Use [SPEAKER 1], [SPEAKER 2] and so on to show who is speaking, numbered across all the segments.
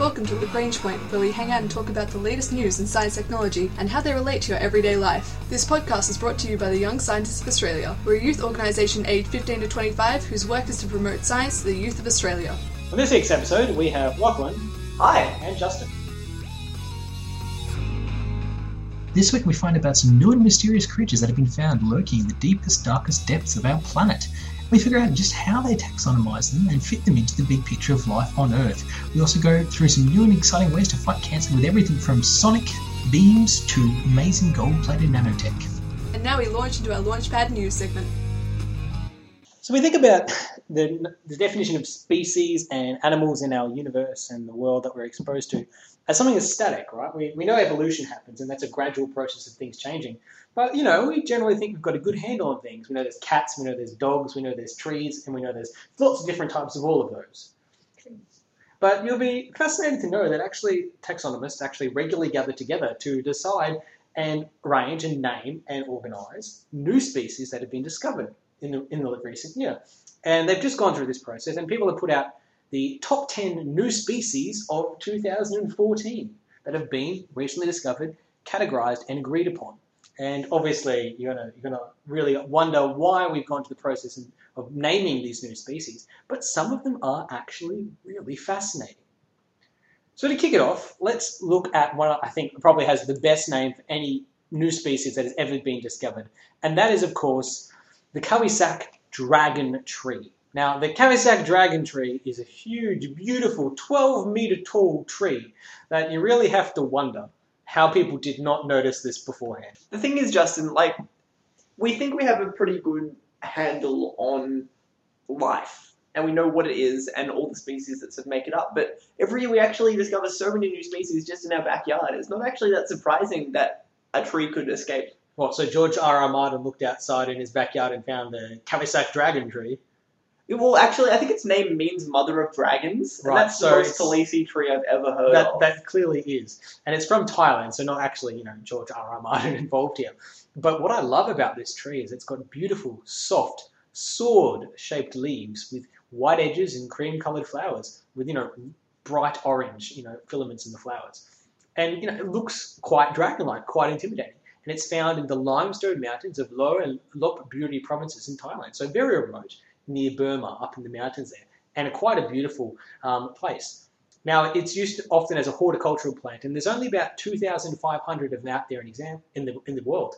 [SPEAKER 1] Welcome to Lagrange Point, where we hang out and talk about the latest news in science technology and how they relate to your everyday life. This podcast is brought to you by the Young Scientists of Australia. We're a youth organisation aged 15 to 25 whose work is to promote science to the youth of Australia.
[SPEAKER 2] On this week's episode, we have Lachlan
[SPEAKER 3] Hi.
[SPEAKER 2] and Justin.
[SPEAKER 4] This week we find about some new and mysterious creatures that have been found lurking in the deepest, darkest depths of our planet. We figure out just how they taxonomize them and fit them into the big picture of life on Earth. We also go through some new and exciting ways to fight cancer with everything from sonic beams to amazing gold-plated nanotech.
[SPEAKER 1] And now we launch into our Launchpad news segment.
[SPEAKER 2] So we think about the, the definition of species and animals in our universe and the world that we're exposed to as something that's static, right? We, we know evolution happens and that's a gradual process of things changing. But, you know, we generally think we've got a good handle on things. We know there's cats, we know there's dogs, we know there's trees, and we know there's lots of different types of all of those. But you'll be fascinated to know that actually taxonomists actually regularly gather together to decide and range and name and organise new species that have been discovered in the, in the recent year. And they've just gone through this process, and people have put out the top 10 new species of 2014 that have been recently discovered, categorised, and agreed upon. And obviously, you're gonna you're gonna really wonder why we've gone to the process of, naming these new species. But some of them are actually really fascinating. So to kick it off, let's look at one I think probably has the best name for any new species that has ever been discovered, and that is of course the Kaweesak dragon tree. Now, the Kaweesak dragon tree is a huge, beautiful, 12 meter tall tree that you really have to wonder how people did not notice this beforehand.
[SPEAKER 3] The thing is, Justin, like, we think we have a pretty good handle on life, and we know what it is and all the species that sort of make it up. But every year we actually discover so many new species just in our backyard. It's not actually that surprising that a tree could escape.
[SPEAKER 2] What, so George R. R. Martin looked outside in his backyard and found the Kaweesak dragon tree.
[SPEAKER 3] Well, actually, I think its name means Mother of Dragons. and
[SPEAKER 2] Right,
[SPEAKER 3] that's
[SPEAKER 2] so
[SPEAKER 3] the most
[SPEAKER 2] it's-
[SPEAKER 3] Talisi tree I've ever heard
[SPEAKER 2] That,
[SPEAKER 3] of.
[SPEAKER 2] that clearly is. And it's from Thailand, so not actually, you know, George R. R. Martin involved here. But what I love about this tree is it's got beautiful, soft, sword-shaped leaves with white edges and cream-coloured flowers with, you know, bright orange, you know, filaments in the flowers. And, you know, it looks quite dragon-like, quite intimidating. And it's found in the limestone mountains of Lo and Lop Buri provinces in Thailand. So very remote, near Burma, up in the mountains there. And a, quite a beautiful um, place. Now, it's used often as a horticultural plant, and there's only about 2,500 of them out there in, exam- in, the, in the world.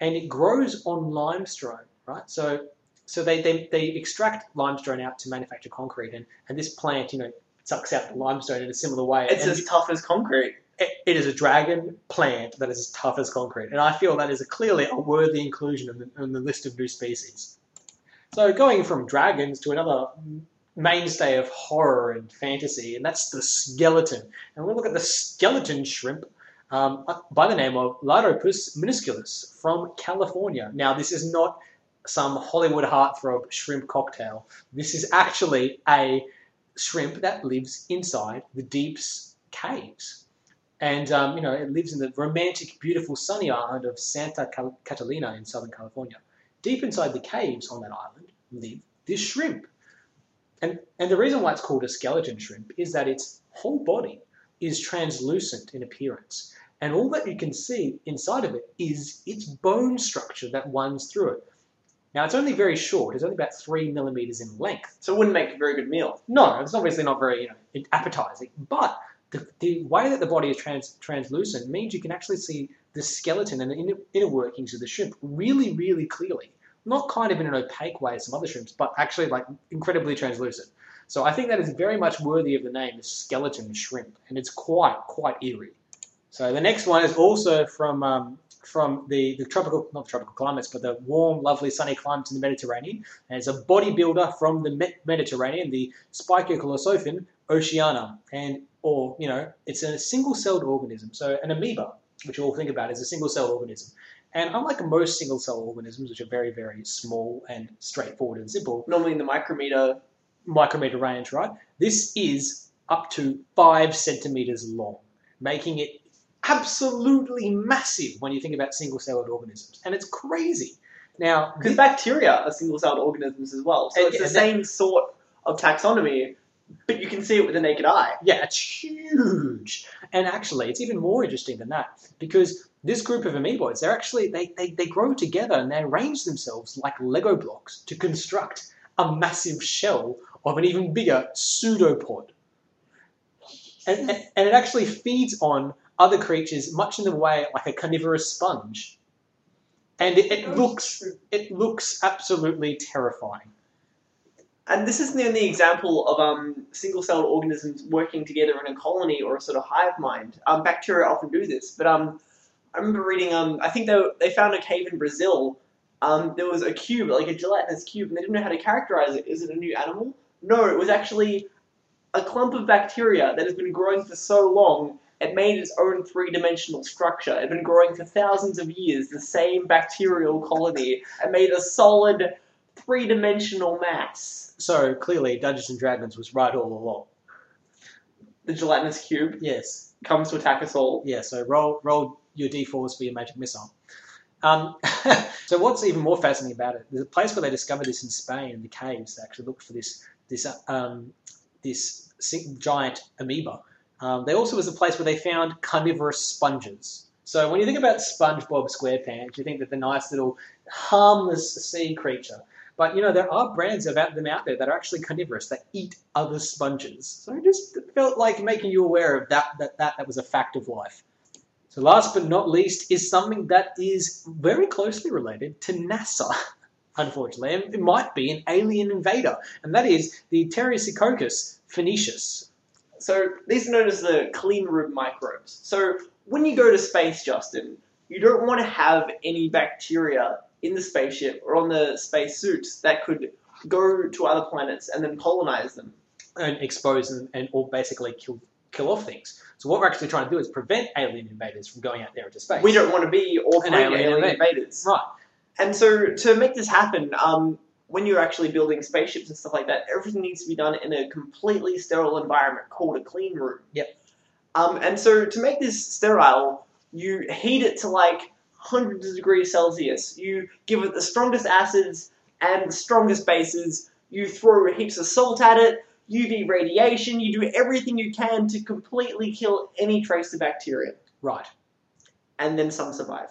[SPEAKER 2] And it grows on limestone, right? So, so they, they, they extract limestone out to manufacture concrete, and, and this plant, you know, sucks out the limestone in a similar way.
[SPEAKER 3] it's
[SPEAKER 2] and
[SPEAKER 3] as tough as concrete.
[SPEAKER 2] it, it is a dragon plant that is as tough as concrete, and I feel that is a, clearly a worthy inclusion in the, in the list of new species. So, going from dragons to another mainstay of horror and fantasy, and that's the skeleton. And we'll look at the skeleton shrimp um, by the name of Liropus minusculus from California. Now, this is not some Hollywood heartthrob shrimp cocktail. This is actually a shrimp that lives inside the deep's caves. And, um, you know, it lives in the romantic, beautiful, sunny island of Santa Catalina in Southern California. Deep inside the caves on that island live this shrimp. And, and the reason why it's called a skeleton shrimp is that its whole body is translucent in appearance. And all that you can see inside of it is its bone structure that runs through it. Now, it's only very short, it's only about three millimeters in length.
[SPEAKER 3] So it wouldn't make a very good meal.
[SPEAKER 2] No, it's obviously not very you know appetizing, but the, the way that the body is trans, translucent means you can actually see the skeleton and the inner, inner workings of the shrimp really, really clearly. Not kind of in an opaque way as some other shrimps, but actually like incredibly translucent. So I think that is very much worthy of the name, the skeleton shrimp, and it's quite, quite eerie. So the next one is also from um, from the, the tropical, not the tropical climates, but the warm, lovely, sunny climates in the Mediterranean. And it's a bodybuilder from the Mediterranean, the Spiculosiphon oceana, and or you know, it's a single-celled organism. So an amoeba, which you all think about, is a single-celled organism. And unlike most single-cell organisms, which are very, very small and straightforward and simple,
[SPEAKER 3] Normally in the micrometer,
[SPEAKER 2] micrometer range, right? This is up to five centimeters long, making it absolutely massive when you think about single-celled organisms, and it's crazy. Now,
[SPEAKER 3] because bacteria are single-celled organisms as well. So it's the same sort of taxonomy, but you can see it with the naked eye.
[SPEAKER 2] Yeah, it's huge. And actually, it's even more interesting than that because this group of amoeboids, they're actually they, they, they grow together and they arrange themselves like Lego blocks to construct a massive shell of an even bigger pseudopod. And, and, and it actually feeds on other creatures much in the way like a carnivorous sponge. And it, it looks it looks absolutely terrifying.
[SPEAKER 3] And this isn't the only example of um, single-celled organisms working together in a colony or a sort of hive mind. Um, bacteria often do this, but um, I remember reading. Um, I think they, they found a cave in Brazil. Um, there was a cube, like a gelatinous cube, and they didn't know how to characterize it. Is it a new animal? No, it was actually a clump of bacteria that has been growing for so long. It made its own three-dimensional structure. It had been growing for thousands of years, the same bacterial colony, and made a solid three-dimensional mass.
[SPEAKER 2] So clearly, Dungeons and Dragons was right all along.
[SPEAKER 3] The gelatinous cube
[SPEAKER 2] Yes,
[SPEAKER 3] comes to attack us all.
[SPEAKER 2] yeah. So roll roll your d4s for your magic missile. Um, so what's even more fascinating about it? There's a place where they discovered this in Spain in the caves. They actually looked for this this uh, um, this si- giant amoeba. Um, there also was a place where they found carnivorous sponges. So when you think about SpongeBob SquarePants, you think that the nice little harmless sea creature. But you know there are brands about them out there that are actually carnivorous that eat other sponges. So I just felt like making you aware of that that that, that was a fact of life. So last but not least is something that is very closely related to NASA. Unfortunately, it might be an alien invader, and that is the Tersicoccus phoenicis.
[SPEAKER 3] So these are known as the clean room microbes. So when you go to space, Justin, you don't want to have any bacteria in the spaceship or on the space suits that could go to other planets and then colonize them.
[SPEAKER 2] and expose them and or basically kill kill off things. So what we're actually trying to do is prevent alien invaders from going out there into space.
[SPEAKER 3] We don't want to be
[SPEAKER 2] An alien
[SPEAKER 3] alien,
[SPEAKER 2] invader.
[SPEAKER 3] invaders.
[SPEAKER 2] Right.
[SPEAKER 3] And so to make this happen, um, when you're actually building spaceships and stuff like that, everything needs to be done in a completely sterile environment called a clean room.
[SPEAKER 2] Yep.
[SPEAKER 3] Um, and so to make this sterile, you heat it to like hundreds of degrees Celsius. You give it the strongest acids and the strongest bases. You throw heaps of salt at it, UV radiation. You do everything you can to completely kill any trace of bacteria,
[SPEAKER 2] Right.
[SPEAKER 3] and then some survive.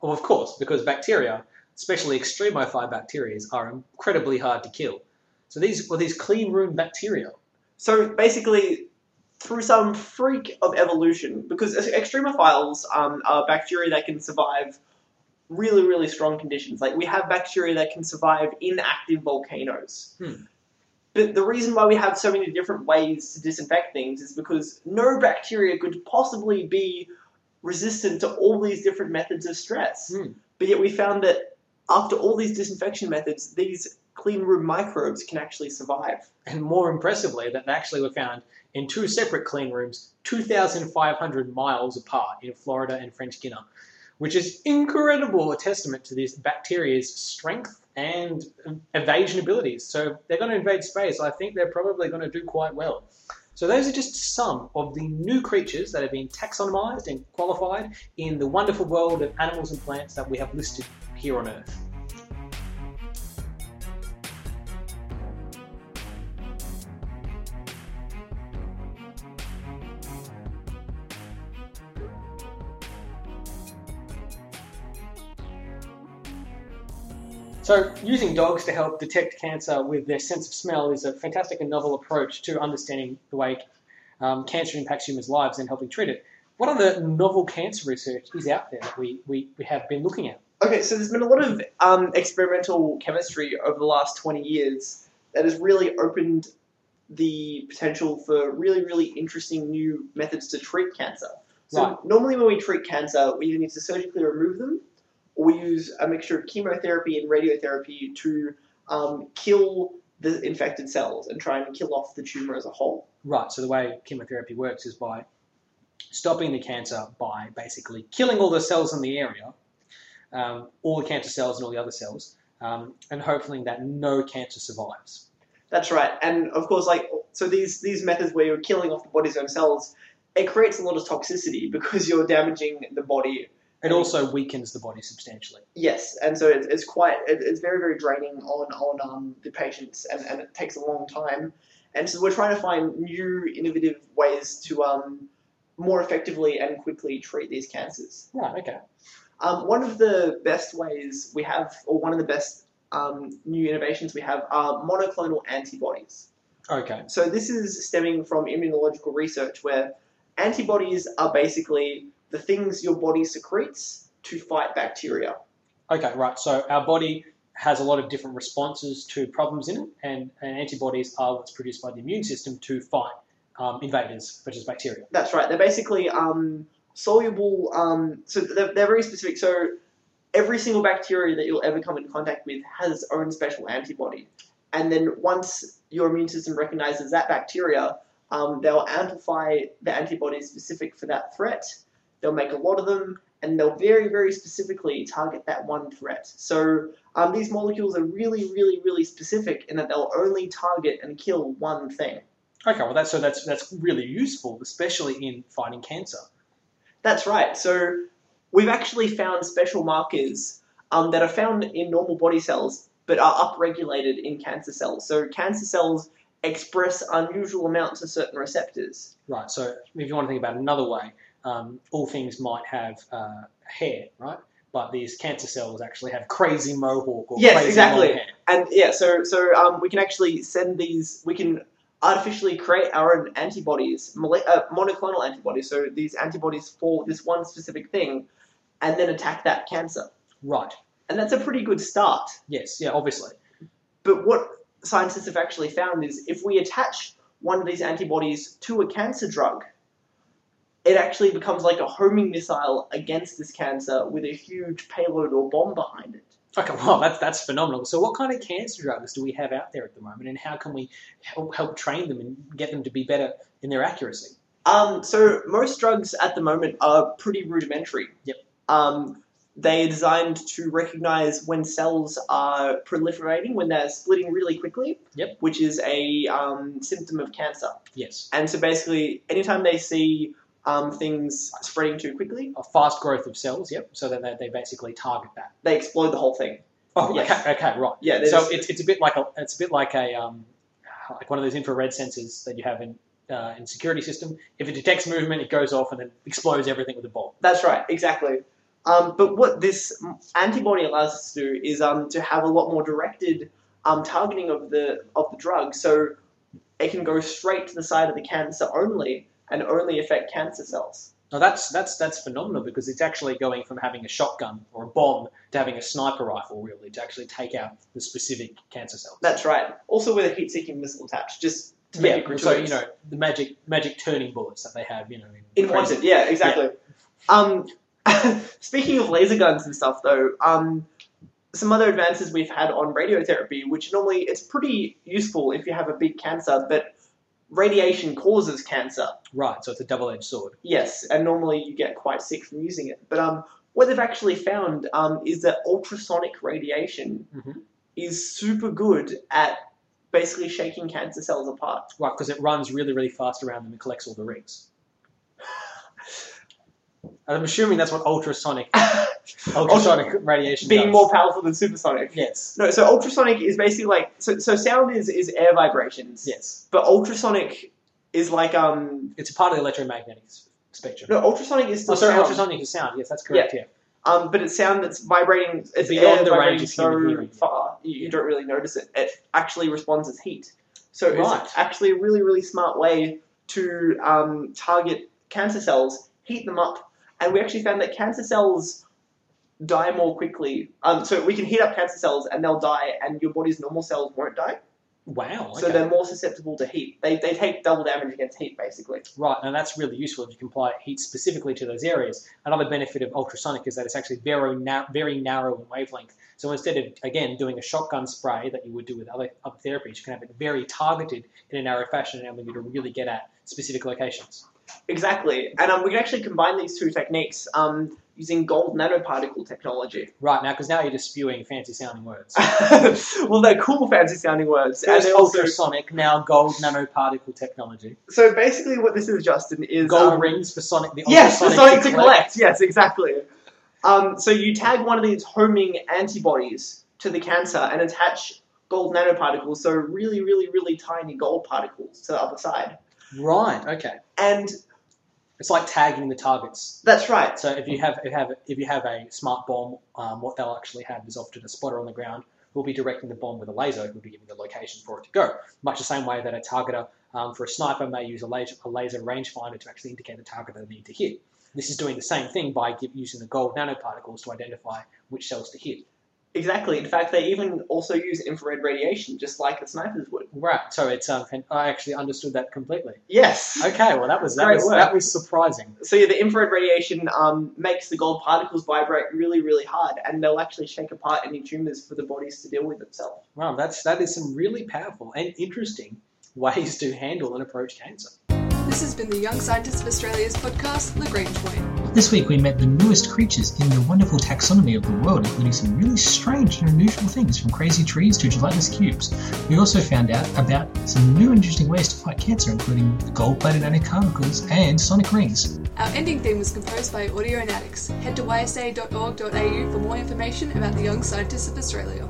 [SPEAKER 2] Well, of course, because bacteria, especially extremophile bacteria, are incredibly hard to kill. So these well, these clean room bacteria.
[SPEAKER 3] So basically, through some freak of evolution, because extremophiles um, are bacteria that can survive really, really strong conditions. Like we have bacteria that can survive in active volcanoes.
[SPEAKER 2] Hmm.
[SPEAKER 3] But the reason why we have so many different ways to disinfect things is because no bacteria could possibly be resistant to all these different methods of stress.
[SPEAKER 2] Hmm.
[SPEAKER 3] But yet we found that after all these disinfection methods, these clean room microbes can actually survive.
[SPEAKER 2] And more impressively, that they actually were found in two separate clean rooms, 2,500 miles apart in Florida and French Guiana, which is incredible, a testament to this bacteria's strength and evasion abilities. So they're going to invade space. I think they're probably going to do quite well. So those are just some of the new creatures that have been taxonomized and qualified in the wonderful world of animals and plants that we have listed here on Earth. So, using dogs to help detect cancer with their sense of smell is a fantastic and novel approach to understanding the way um, cancer impacts humans' lives and helping treat it. What other novel cancer research is out there that we, we, we have been looking at?
[SPEAKER 3] Okay, so there's been a lot of um, experimental chemistry over the last 20 years that has really opened the potential for really, really interesting new methods to treat cancer. So
[SPEAKER 2] Right.
[SPEAKER 3] normally when we treat cancer, we either need to surgically remove them or we use a mixture of chemotherapy and radiotherapy to um, kill the infected cells and try and kill off the tumor as a whole.
[SPEAKER 2] Right, so the way chemotherapy works is by stopping the cancer by basically killing all the cells in the area, um, all the cancer cells and all the other cells, um, and hopefully that no cancer survives.
[SPEAKER 3] That's right, and of course, like so, these these methods where you're killing off the body's own cells, it creates a lot of toxicity because you're damaging the body.
[SPEAKER 2] It also weakens the body substantially.
[SPEAKER 3] Yes, and so it's, it's quite it, it's very very draining on on um, the patients, and, and it takes a long time. And so we're trying to find new, innovative ways to um, more effectively and quickly treat these cancers.
[SPEAKER 2] Right. Okay.
[SPEAKER 3] Um, one of the best ways we have, or one of the best um, new innovations we have, are monoclonal antibodies.
[SPEAKER 2] Okay.
[SPEAKER 3] So this is stemming from immunological research where antibodies are basically the things your body secretes to fight bacteria.
[SPEAKER 2] Okay. Right. So our body has a lot of different responses to problems in it, and, and antibodies are what's produced by the immune system to fight um, invaders, such as bacteria.
[SPEAKER 3] That's right. They're basically um, soluble. Um, so they're, they're very specific. So every single bacteria that you'll ever come in contact with has its own special antibody. And then once your immune system recognizes that bacteria, um, they'll amplify the antibodies specific for that threat. They'll make a lot of them, and they'll very, very specifically target that one threat. So um, these molecules are really, really, really specific in that they'll only target and kill one thing.
[SPEAKER 2] Okay. Well, that's so that's that's really useful, especially in fighting cancer.
[SPEAKER 3] That's right. So we've actually found special markers um, that are found in normal body cells but are upregulated in cancer cells. So cancer cells express unusual amounts of certain receptors.
[SPEAKER 2] Right. So if you want to think about it another way, um, all things might have uh, hair, right? But these cancer cells actually have crazy mohawk or
[SPEAKER 3] Yes,
[SPEAKER 2] crazy
[SPEAKER 3] exactly.
[SPEAKER 2] hair.
[SPEAKER 3] And yeah, so so um, we can actually send these. We can artificially create our own antibodies, uh, monoclonal antibodies. So these antibodies for this one specific thing, and then attack that cancer.
[SPEAKER 2] Right.
[SPEAKER 3] And that's a pretty good start.
[SPEAKER 2] Yes. Yeah. Obviously.
[SPEAKER 3] But what scientists have actually found is if we attach one of these antibodies to a cancer drug, it actually becomes like a homing missile against this cancer with a huge payload or bomb behind it.
[SPEAKER 2] Well, that's that's phenomenal. So, what kind of cancer drugs do we have out there at the moment, and how can we help, help train them and get them to be better in their accuracy?
[SPEAKER 3] Um, so most drugs at the moment are pretty rudimentary.
[SPEAKER 2] Yep.
[SPEAKER 3] Um, they are designed to recognize when cells are proliferating, when they're splitting really quickly.
[SPEAKER 2] Yep.
[SPEAKER 3] Which is a um, symptom of cancer.
[SPEAKER 2] Yes,
[SPEAKER 3] And so basically, anytime they see um, things spreading too quickly,
[SPEAKER 2] a fast growth of cells. Yep. So that they, they basically target that.
[SPEAKER 3] they explode the whole thing.
[SPEAKER 2] Oh,
[SPEAKER 3] Yes.
[SPEAKER 2] okay, okay, right.
[SPEAKER 3] Yeah.
[SPEAKER 2] So
[SPEAKER 3] just-
[SPEAKER 2] it's, it's a bit like a it's a bit like a um, like one of those infrared sensors that you have in uh, in security system. If it detects movement, it goes off and then explodes everything with a bomb.
[SPEAKER 3] That's right, exactly. Um, but what this antibody allows us to do is um, to have a lot more directed um, targeting of the of the drug, so it can go straight to the side of the cancer only and only affect cancer cells.
[SPEAKER 2] Now that's that's that's phenomenal because it's actually going from having a shotgun or a bomb to having a sniper rifle, really, to actually take out the specific cancer cells.
[SPEAKER 3] That's right. Also with a heat-seeking missile attached, just to make
[SPEAKER 2] yeah,
[SPEAKER 3] it gratuitous.
[SPEAKER 2] so you know the magic magic turning bullets that they have, you know, in,
[SPEAKER 3] in wanted. Yeah, exactly. Um, speaking of laser guns and stuff, though, um, some other advances we've had on radiotherapy, which normally it's pretty useful if you have a big cancer, but radiation causes cancer.
[SPEAKER 2] Right, so it's a double-edged sword.
[SPEAKER 3] Yes, and normally you get quite sick from using it. But um, what they've actually found um, is that ultrasonic radiation
[SPEAKER 2] Mhm.
[SPEAKER 3] is super good at basically shaking cancer cells apart.
[SPEAKER 2] Right, because it runs really, really fast around them and collects all the rings. And I'm assuming that's what ultrasonic ultrasonic radiation
[SPEAKER 3] Being
[SPEAKER 2] does.
[SPEAKER 3] more powerful than supersonic.
[SPEAKER 2] Yes.
[SPEAKER 3] No, so ultrasonic is basically like so. So sound is is air vibrations.
[SPEAKER 2] Yes.
[SPEAKER 3] But ultrasonic is like um
[SPEAKER 2] It's a part of the electromagnetic s- spectrum.
[SPEAKER 3] no ultrasonic is
[SPEAKER 2] oh,
[SPEAKER 3] still
[SPEAKER 2] sorry,
[SPEAKER 3] sound.
[SPEAKER 2] ultrasonic is sound. Yes, that's correct. Yeah.
[SPEAKER 3] Um, but it's sound that's vibrating. It's
[SPEAKER 2] Beyond
[SPEAKER 3] air
[SPEAKER 2] the
[SPEAKER 3] vibrating
[SPEAKER 2] range of
[SPEAKER 3] so
[SPEAKER 2] hearing.
[SPEAKER 3] far, you, you don't really notice it. It actually responds as heat. So
[SPEAKER 2] Right.
[SPEAKER 3] it's actually a really really smart way to um, target cancer cells, heat them up, and we actually found that cancer cells die more quickly. Um, so we can heat up cancer cells and they'll die, and your body's normal cells won't die.
[SPEAKER 2] Wow. Okay.
[SPEAKER 3] So they're more susceptible to heat. They, they take double damage against heat, basically.
[SPEAKER 2] Right, and that's really useful if you can apply heat specifically to those areas. Another benefit of ultrasonic is that it's actually very, na- very narrow in wavelength. So instead of, again, doing a shotgun spray that you would do with other, other therapies, you can have it very targeted in a narrow fashion, enabling you to really get at specific locations.
[SPEAKER 3] Exactly. And um, we can actually combine these two techniques um, using gold nanoparticle technology.
[SPEAKER 2] Right, now, because now you're just spewing fancy sounding words.
[SPEAKER 3] well, they're cool, fancy sounding words. And
[SPEAKER 2] First
[SPEAKER 3] they also,
[SPEAKER 2] ultrasonic, now gold nanoparticle technology.
[SPEAKER 3] so basically, what this is, Justin, is
[SPEAKER 2] Gold
[SPEAKER 3] um,
[SPEAKER 2] rings for Sonic the
[SPEAKER 3] Yes,
[SPEAKER 2] ultrasonic
[SPEAKER 3] Sonic to collect. Yes, exactly. Um, so you tag one of these homing antibodies to the cancer and attach gold nanoparticles, so really, really, really tiny gold particles to the other side.
[SPEAKER 2] Right. Okay.
[SPEAKER 3] And
[SPEAKER 2] It's like tagging the targets.
[SPEAKER 3] that's right.
[SPEAKER 2] So if you have if you have if you have a smart bomb, um, what they'll actually have is often a spotter on the ground who will be directing the bomb with a laser, who will be giving the location for it to go. Much the same way that a targeter um, for a sniper may use a laser, a laser rangefinder to actually indicate the target that they need to hit. This is doing the same thing by give, using the gold nanoparticles to identify which cells to hit.
[SPEAKER 3] Exactly. In fact, they even also use infrared radiation, just like the snipers would.
[SPEAKER 2] Right. So it's um, I actually understood that completely.
[SPEAKER 3] Yes.
[SPEAKER 2] Okay. Well, that was that
[SPEAKER 3] Great
[SPEAKER 2] was,
[SPEAKER 3] work.
[SPEAKER 2] that was surprising.
[SPEAKER 3] So yeah, the infrared radiation um, makes the gold particles vibrate really, really hard, and they'll actually shake apart any tumors for the bodies to deal with themselves.
[SPEAKER 2] Wow. That's that is some really powerful and interesting ways to handle and approach cancer.
[SPEAKER 1] This has been the Young Scientists of Australia's podcast, Lagrange Point.
[SPEAKER 4] This week we met the newest creatures in the wonderful taxonomy of the world, including some really strange and unusual things from crazy trees to gelatinous cubes. We also found out about some new and interesting ways to fight cancer, including gold-plated nanoparticles and sonic rings.
[SPEAKER 1] Our ending theme was composed by Audionatics. Head to ysa.org.au for more information about the Young Scientists of Australia.